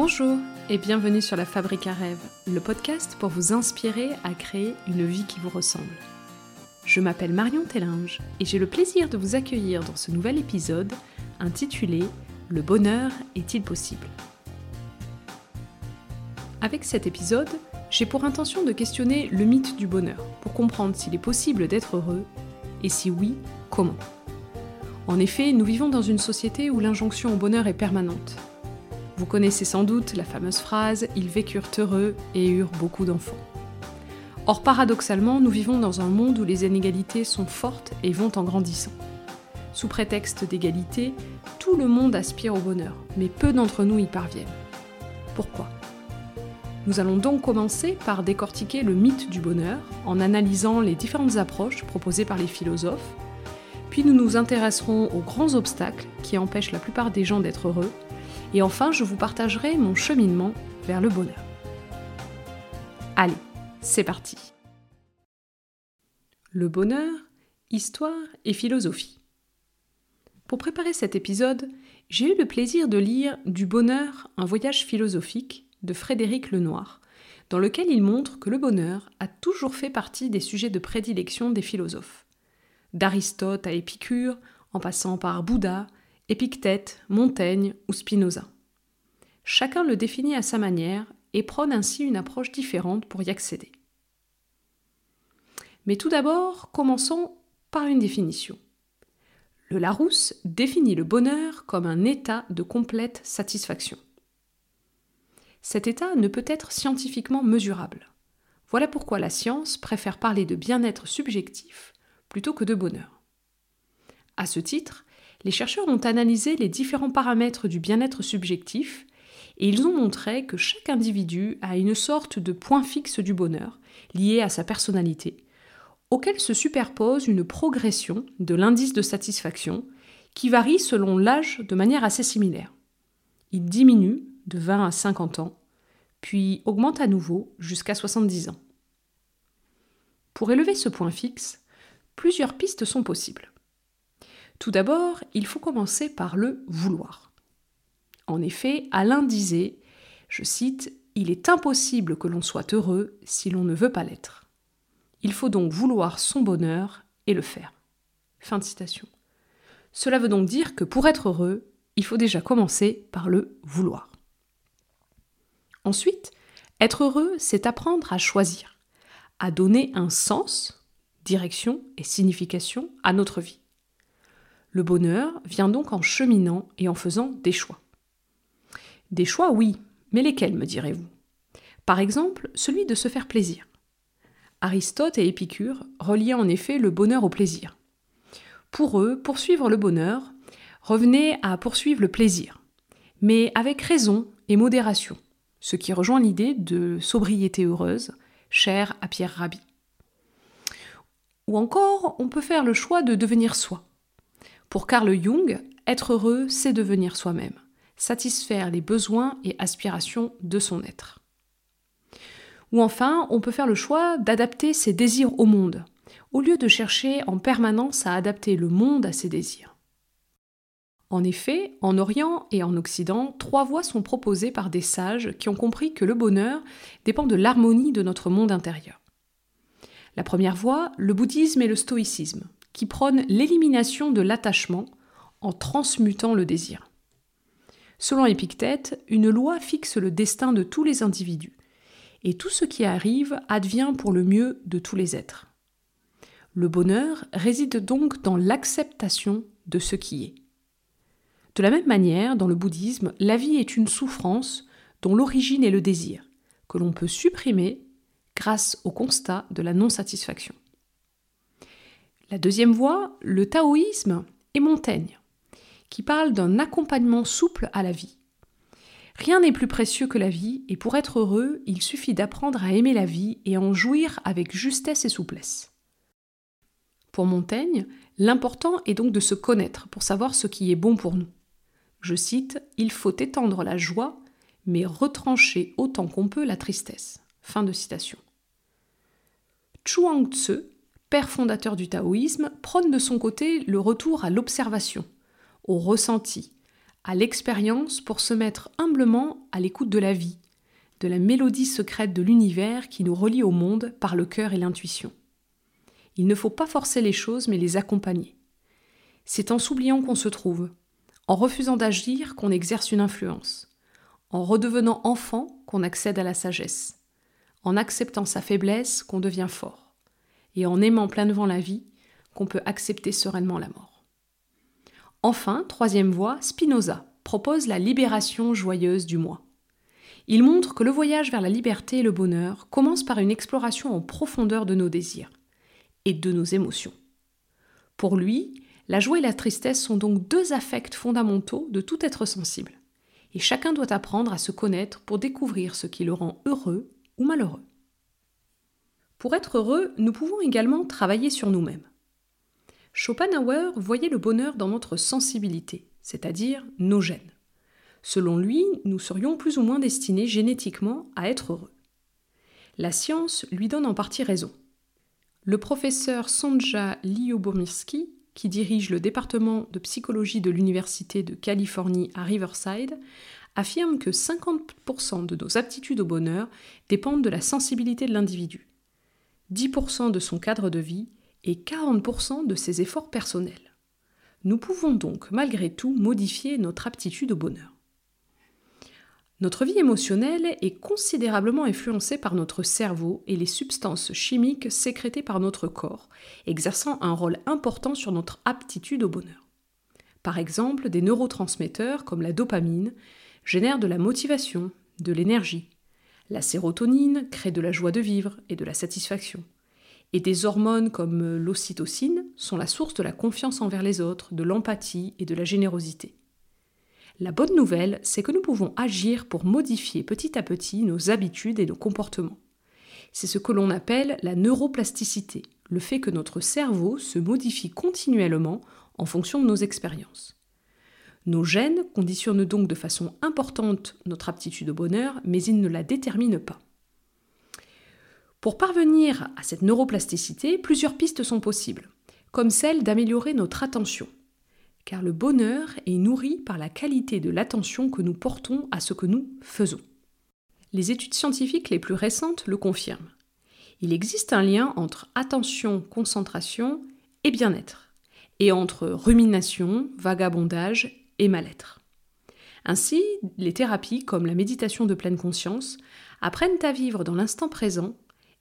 Bonjour et bienvenue sur La Fabrique à rêves, le podcast pour vous inspirer à créer une vie qui vous ressemble. Je m'appelle Marion Tellinge et j'ai le plaisir de vous accueillir dans ce nouvel épisode intitulé Le bonheur est-il possible? Avec cet épisode, j'ai pour intention de questionner le mythe du bonheur pour comprendre s'il est possible d'être heureux et si oui, comment. En effet, nous vivons dans une société où l'injonction au bonheur est permanente vous connaissez sans doute la fameuse phrase Ils vécurent heureux et eurent beaucoup d'enfants. Or, paradoxalement, nous vivons dans un monde où les inégalités sont fortes et vont en grandissant. Sous prétexte d'égalité, tout le monde aspire au bonheur, mais peu d'entre nous y parviennent. Pourquoi? Nous allons donc commencer par décortiquer le mythe du bonheur en analysant les différentes approches proposées par les philosophes, puis nous nous intéresserons aux grands obstacles qui empêchent la plupart des gens d'être heureux et enfin, je vous partagerai mon cheminement vers le bonheur. Allez, c'est parti. Le bonheur, histoire et philosophie. Pour préparer cet épisode, j'ai eu le plaisir de lire Du bonheur, un voyage philosophique de Frédéric Lenoir, dans lequel il montre que le bonheur a toujours fait partie des sujets de prédilection des philosophes. D'Aristote à Épicure, en passant par Bouddha, Épictète, Montaigne ou Spinoza. Chacun le définit à sa manière et prône ainsi une approche différente pour y accéder. Mais tout d'abord, commençons par une définition. Le Larousse définit le bonheur comme un état de complète satisfaction. Cet état ne peut être scientifiquement mesurable. Voilà pourquoi la science préfère parler de bien-être subjectif plutôt que de bonheur. À ce titre, les chercheurs ont analysé les différents paramètres du bien-être subjectif et ils ont montré que chaque individu a une sorte de point fixe du bonheur, lié à sa personnalité, auquel se superpose une progression de l'indice de satisfaction qui varie selon l'âge de manière assez similaire. Il diminue de 20 à 50 ans, puis augmente à nouveau jusqu'à 70 ans. Pour élever ce point fixe, plusieurs pistes sont possibles. Tout d'abord, il faut commencer par le vouloir. En effet, Alain disait, je cite, Il est impossible que l'on soit heureux si l'on ne veut pas l'être. Il faut donc vouloir son bonheur et le faire. Fin de citation. Cela veut donc dire que pour être heureux, il faut déjà commencer par le vouloir. Ensuite, être heureux, c'est apprendre à choisir, à donner un sens, direction et signification à notre vie. Le bonheur vient donc en cheminant et en faisant des choix. Des choix, oui, mais lesquels, me direz-vous? Par exemple, celui de se faire plaisir. Aristote et Épicure reliaient en effet le bonheur au plaisir. Pour eux, poursuivre le bonheur revenait à poursuivre le plaisir, mais avec raison et modération, ce qui rejoint l'idée de sobriété heureuse, chère à Pierre Rabhi. Ou encore, on peut faire le choix de devenir soi. Pour Carl Jung, être heureux, c'est devenir soi-même satisfaire les besoins et aspirations de son être. Ou enfin, on peut faire le choix d'adapter ses désirs au monde, au lieu de chercher en permanence à adapter le monde à ses désirs. En effet, en Orient et en Occident, trois voies sont proposées par des sages qui ont compris que le bonheur dépend de l'harmonie de notre monde intérieur. La première voie, le bouddhisme et le stoïcisme, qui prônent l'élimination de l'attachement en transmutant le désir. Selon Épictète, une loi fixe le destin de tous les individus, et tout ce qui arrive advient pour le mieux de tous les êtres. Le bonheur réside donc dans l'acceptation de ce qui est. De la même manière, dans le bouddhisme, la vie est une souffrance dont l'origine est le désir, que l'on peut supprimer grâce au constat de la non-satisfaction. La deuxième voie, le taoïsme et Montaigne qui parle d'un accompagnement souple à la vie. Rien n'est plus précieux que la vie, et pour être heureux, il suffit d'apprendre à aimer la vie et en jouir avec justesse et souplesse. Pour Montaigne, l'important est donc de se connaître pour savoir ce qui est bon pour nous. Je cite Il faut étendre la joie, mais retrancher autant qu'on peut la tristesse. Fin de citation. Chuang Tzu, père fondateur du taoïsme, prône de son côté le retour à l'observation, au ressenti, à l'expérience pour se mettre humblement à l'écoute de la vie, de la mélodie secrète de l'univers qui nous relie au monde par le cœur et l'intuition. Il ne faut pas forcer les choses mais les accompagner. C'est en s'oubliant qu'on se trouve, en refusant d'agir qu'on exerce une influence, en redevenant enfant qu'on accède à la sagesse, en acceptant sa faiblesse qu'on devient fort, et en aimant plein devant la vie qu'on peut accepter sereinement la mort. Enfin, troisième voie, Spinoza propose la libération joyeuse du moi. Il montre que le voyage vers la liberté et le bonheur commence par une exploration en profondeur de nos désirs et de nos émotions. Pour lui, la joie et la tristesse sont donc deux affects fondamentaux de tout être sensible, et chacun doit apprendre à se connaître pour découvrir ce qui le rend heureux ou malheureux. Pour être heureux, nous pouvons également travailler sur nous-mêmes. Schopenhauer voyait le bonheur dans notre sensibilité, c'est-à-dire nos gènes. Selon lui, nous serions plus ou moins destinés génétiquement à être heureux. La science lui donne en partie raison. Le professeur Sonja Liobomirsky, qui dirige le département de psychologie de l'Université de Californie à Riverside, affirme que 50% de nos aptitudes au bonheur dépendent de la sensibilité de l'individu, 10% de son cadre de vie et 40% de ses efforts personnels. Nous pouvons donc malgré tout modifier notre aptitude au bonheur. Notre vie émotionnelle est considérablement influencée par notre cerveau et les substances chimiques sécrétées par notre corps, exerçant un rôle important sur notre aptitude au bonheur. Par exemple, des neurotransmetteurs comme la dopamine génèrent de la motivation, de l'énergie. La sérotonine crée de la joie de vivre et de la satisfaction. Et des hormones comme euh, l'ocytocine sont la source de la confiance envers les autres, de l'empathie et de la générosité. La bonne nouvelle, c'est que nous pouvons agir pour modifier petit à petit nos habitudes et nos comportements. C'est ce que l'on appelle la neuroplasticité, le fait que notre cerveau se modifie continuellement en fonction de nos expériences. Nos gènes conditionnent donc de façon importante notre aptitude au bonheur, mais ils ne la déterminent pas. Pour parvenir à cette neuroplasticité, plusieurs pistes sont possibles, comme celle d'améliorer notre attention, car le bonheur est nourri par la qualité de l'attention que nous portons à ce que nous faisons. Les études scientifiques les plus récentes le confirment. Il existe un lien entre attention, concentration et bien-être, et entre rumination, vagabondage et mal-être. Ainsi, les thérapies comme la méditation de pleine conscience apprennent à vivre dans l'instant présent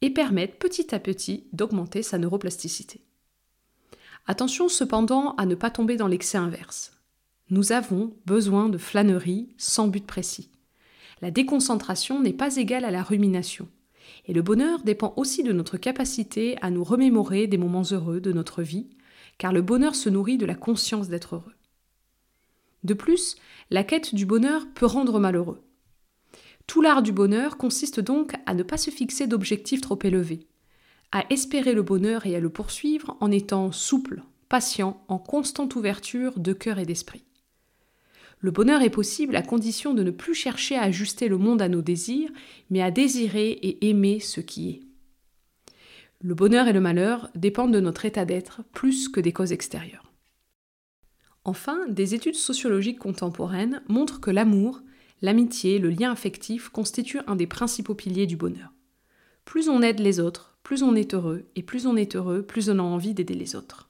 et permettent petit à petit d'augmenter sa neuroplasticité. Attention cependant à ne pas tomber dans l'excès inverse. Nous avons besoin de flânerie sans but précis. La déconcentration n'est pas égale à la rumination. Et le bonheur dépend aussi de notre capacité à nous remémorer des moments heureux de notre vie, car le bonheur se nourrit de la conscience d'être heureux. De plus, la quête du bonheur peut rendre malheureux. Tout l'art du bonheur consiste donc à ne pas se fixer d'objectifs trop élevés, à espérer le bonheur et à le poursuivre en étant souple, patient, en constante ouverture de cœur et d'esprit. Le bonheur est possible à condition de ne plus chercher à ajuster le monde à nos désirs, mais à désirer et aimer ce qui est. Le bonheur et le malheur dépendent de notre état d'être plus que des causes extérieures. Enfin, des études sociologiques contemporaines montrent que l'amour, l'amitié, le lien affectif constituent un des principaux piliers du bonheur. Plus on aide les autres, plus on est heureux, et plus on est heureux, plus on a envie d'aider les autres.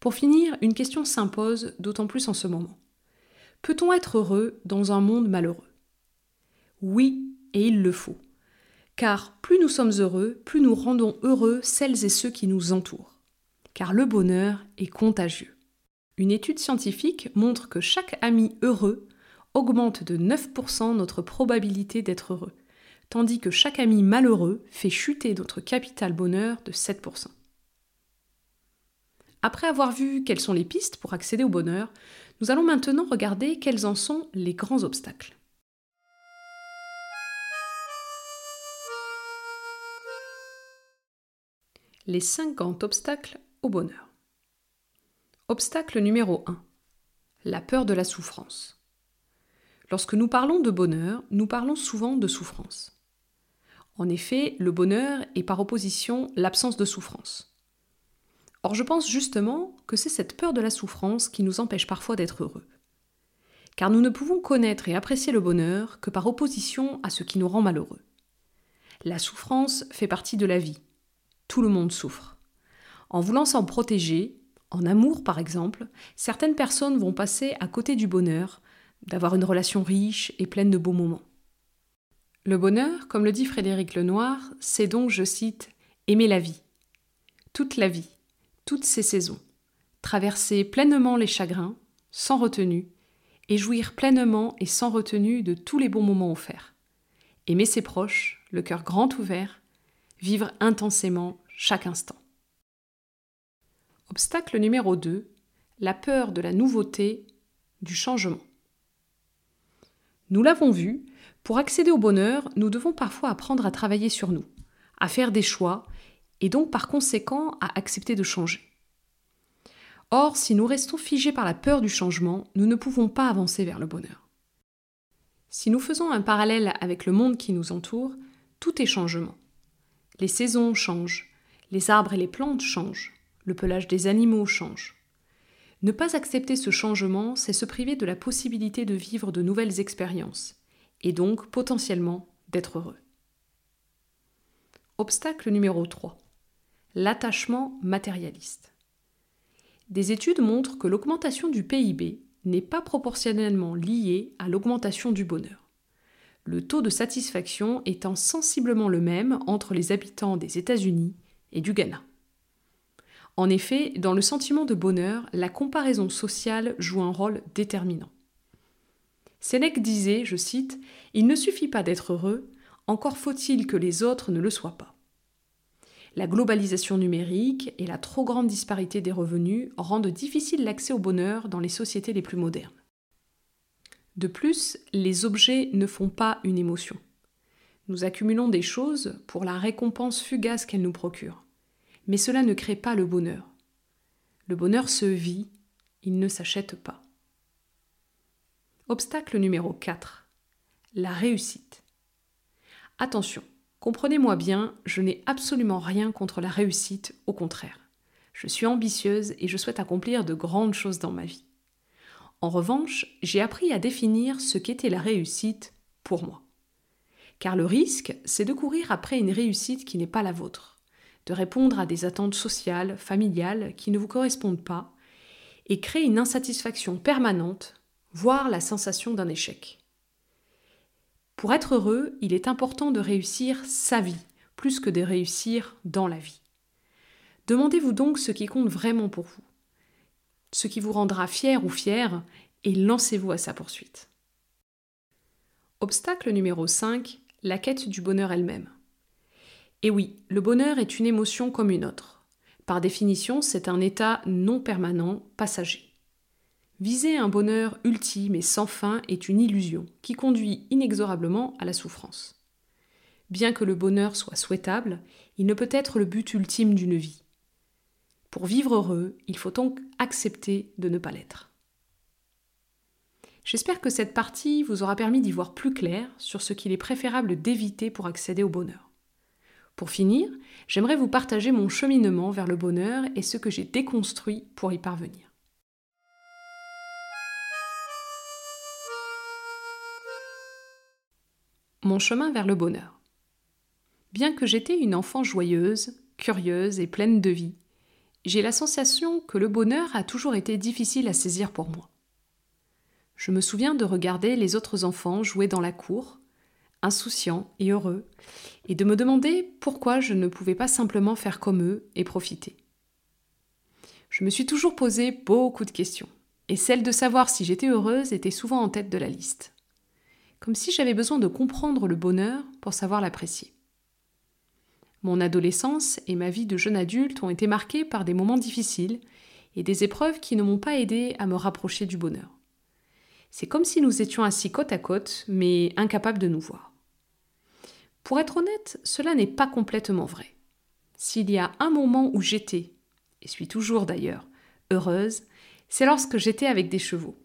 Pour finir, une question s'impose, d'autant plus en ce moment. Peut-on être heureux dans un monde malheureux? Oui, et il le faut. Car plus nous sommes heureux, plus nous rendons heureux celles et ceux qui nous entourent. Car le bonheur est contagieux. Une étude scientifique montre que chaque ami heureux augmente de 9% notre probabilité d'être heureux, tandis que chaque ami malheureux fait chuter notre capital bonheur de 7%. Après avoir vu quelles sont les pistes pour accéder au bonheur, nous allons maintenant regarder quels en sont les grands obstacles. Les 50 obstacles au bonheur. Obstacle numéro 1. La peur de la souffrance. Lorsque nous parlons de bonheur, nous parlons souvent de souffrance. En effet, le bonheur est par opposition l'absence de souffrance. Or, je pense justement que c'est cette peur de la souffrance qui nous empêche parfois d'être heureux. car nous ne pouvons connaître et apprécier le bonheur que par opposition à ce qui nous rend malheureux. La souffrance fait partie de la vie. Tout le monde souffre. En voulant s'en protéger, en amour par exemple, certaines personnes vont passer à côté du bonheur, d'avoir une relation riche et pleine de beaux moments. Le bonheur, comme le dit Frédéric Lenoir, c'est donc, je cite, aimer la vie, toute la vie, toutes ses saisons, traverser pleinement les chagrins, sans retenue, et jouir pleinement et sans retenue de tous les bons moments offerts. Aimer ses proches, le cœur grand ouvert, vivre intensément chaque instant. Obstacle numéro 2, la peur de la nouveauté, du changement. Nous l'avons vu, pour accéder au bonheur, nous devons parfois apprendre à travailler sur nous, à faire des choix, et donc par conséquent à accepter de changer. Or, si nous restons figés par la peur du changement, nous ne pouvons pas avancer vers le bonheur. Si nous faisons un parallèle avec le monde qui nous entoure, tout est changement. Les saisons changent, les arbres et les plantes changent, le pelage des animaux change. Ne pas accepter ce changement, c'est se priver de la possibilité de vivre de nouvelles expériences, et donc potentiellement d'être heureux. Obstacle numéro 3. L'attachement matérialiste. Des études montrent que l'augmentation du PIB n'est pas proportionnellement liée à l'augmentation du bonheur. Le taux de satisfaction étant sensiblement le même entre les habitants des États-Unis et du Ghana. En effet, dans le sentiment de bonheur, la comparaison sociale joue un rôle déterminant. Sénèque disait, je cite, Il ne suffit pas d'être heureux, encore faut-il que les autres ne le soient pas. La globalisation numérique et la trop grande disparité des revenus rendent difficile l'accès au bonheur dans les sociétés les plus modernes. De plus, les objets ne font pas une émotion. Nous accumulons des choses pour la récompense fugace qu'elles nous procurent. Mais cela ne crée pas le bonheur. Le bonheur se vit, il ne s'achète pas. Obstacle numéro 4. La réussite. Attention, comprenez-moi bien, je n'ai absolument rien contre la réussite, au contraire. Je suis ambitieuse et je souhaite accomplir de grandes choses dans ma vie. En revanche, j'ai appris à définir ce qu'était la réussite pour moi. Car le risque, c'est de courir après une réussite qui n'est pas la vôtre, de répondre à des attentes sociales, familiales qui ne vous correspondent pas, et créer une insatisfaction permanente voire la sensation d'un échec. Pour être heureux, il est important de réussir sa vie, plus que de réussir dans la vie. Demandez-vous donc ce qui compte vraiment pour vous, ce qui vous rendra fier ou fier, et lancez-vous à sa poursuite. Obstacle numéro 5, la quête du bonheur elle-même. Et oui, le bonheur est une émotion comme une autre. Par définition, c'est un état non permanent, passager. Viser un bonheur ultime et sans fin est une illusion qui conduit inexorablement à la souffrance. Bien que le bonheur soit souhaitable, il ne peut être le but ultime d'une vie. Pour vivre heureux, il faut donc accepter de ne pas l'être. J'espère que cette partie vous aura permis d'y voir plus clair sur ce qu'il est préférable d'éviter pour accéder au bonheur. Pour finir, j'aimerais vous partager mon cheminement vers le bonheur et ce que j'ai déconstruit pour y parvenir. Mon chemin vers le bonheur. Bien que j'étais une enfant joyeuse, curieuse et pleine de vie, j'ai la sensation que le bonheur a toujours été difficile à saisir pour moi. Je me souviens de regarder les autres enfants jouer dans la cour, insouciants et heureux, et de me demander pourquoi je ne pouvais pas simplement faire comme eux et profiter. Je me suis toujours posé beaucoup de questions, et celle de savoir si j'étais heureuse était souvent en tête de la liste comme si j'avais besoin de comprendre le bonheur pour savoir l'apprécier. Mon adolescence et ma vie de jeune adulte ont été marquées par des moments difficiles et des épreuves qui ne m'ont pas aidé à me rapprocher du bonheur. C'est comme si nous étions assis côte à côte, mais incapables de nous voir. Pour être honnête, cela n'est pas complètement vrai. S'il y a un moment où j'étais, et suis toujours d'ailleurs, heureuse, c'est lorsque j'étais avec des chevaux.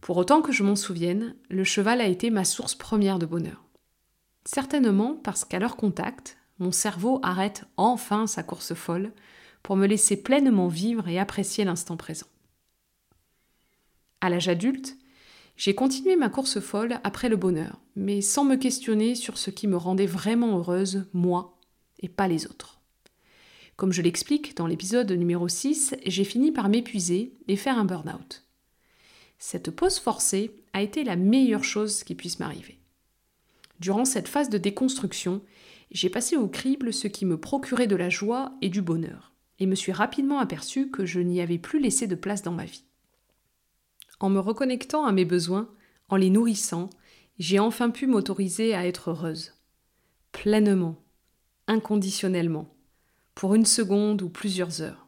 Pour autant que je m'en souvienne, le cheval a été ma source première de bonheur. Certainement parce qu'à leur contact, mon cerveau arrête enfin sa course folle pour me laisser pleinement vivre et apprécier l'instant présent. À l'âge adulte, J'ai continué ma course folle après le bonheur, mais sans me questionner sur ce qui me rendait vraiment heureuse, moi, et pas les autres. Comme je l'explique dans l'épisode numéro 6, j'ai fini par m'épuiser et faire un burn-out. Cette pause forcée a été la meilleure chose qui puisse m'arriver. Durant cette phase de déconstruction, j'ai passé au crible ce qui me procurait de la joie et du bonheur, et me suis rapidement aperçu que je n'y avais plus laissé de place dans ma vie. En me reconnectant à mes besoins, en les nourrissant, j'ai enfin pu m'autoriser à être heureuse. Pleinement, inconditionnellement, pour une seconde ou plusieurs heures.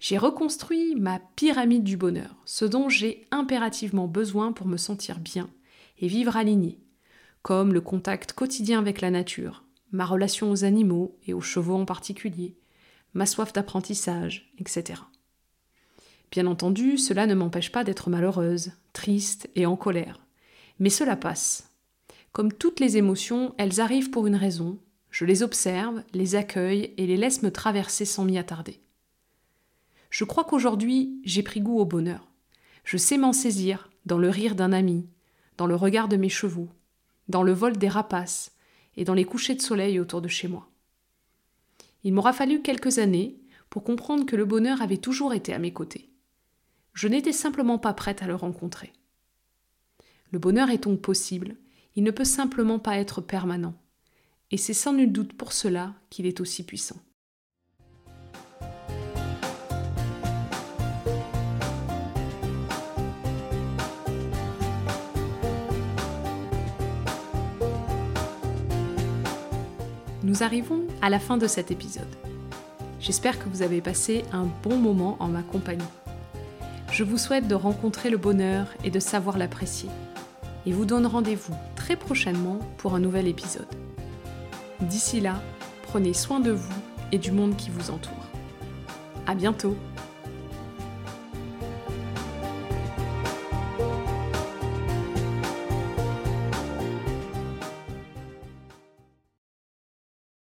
J'ai reconstruit ma pyramide du bonheur, ce dont j'ai impérativement besoin pour me sentir bien et vivre aligné, comme le contact quotidien avec la nature, ma relation aux animaux et aux chevaux en particulier, ma soif d'apprentissage, etc. Bien entendu, cela ne m'empêche pas d'être malheureuse, triste et en colère. Mais cela passe. Comme toutes les émotions, elles arrivent pour une raison, je les observe, les accueille et les laisse me traverser sans m'y attarder. Je crois qu'aujourd'hui, j'ai pris goût au bonheur. Je sais m'en saisir dans le rire d'un ami, dans le regard de mes chevaux, dans le vol des rapaces et dans les couchers de soleil autour de chez moi. Il m'aura fallu quelques années pour comprendre que le bonheur avait toujours été à mes côtés. Je n'étais simplement pas prête à le rencontrer. Le bonheur est donc possible, il ne peut simplement pas être permanent. Et c'est sans nul doute pour cela qu'il est aussi puissant. Nous arrivons à la fin de cet épisode. J'espère que vous avez passé un bon moment en ma compagnie. Je vous souhaite de rencontrer le bonheur et de savoir l'apprécier. Et vous donne rendez-vous très prochainement pour un nouvel épisode. D'ici là, prenez soin de vous et du monde qui vous entoure. À bientôt!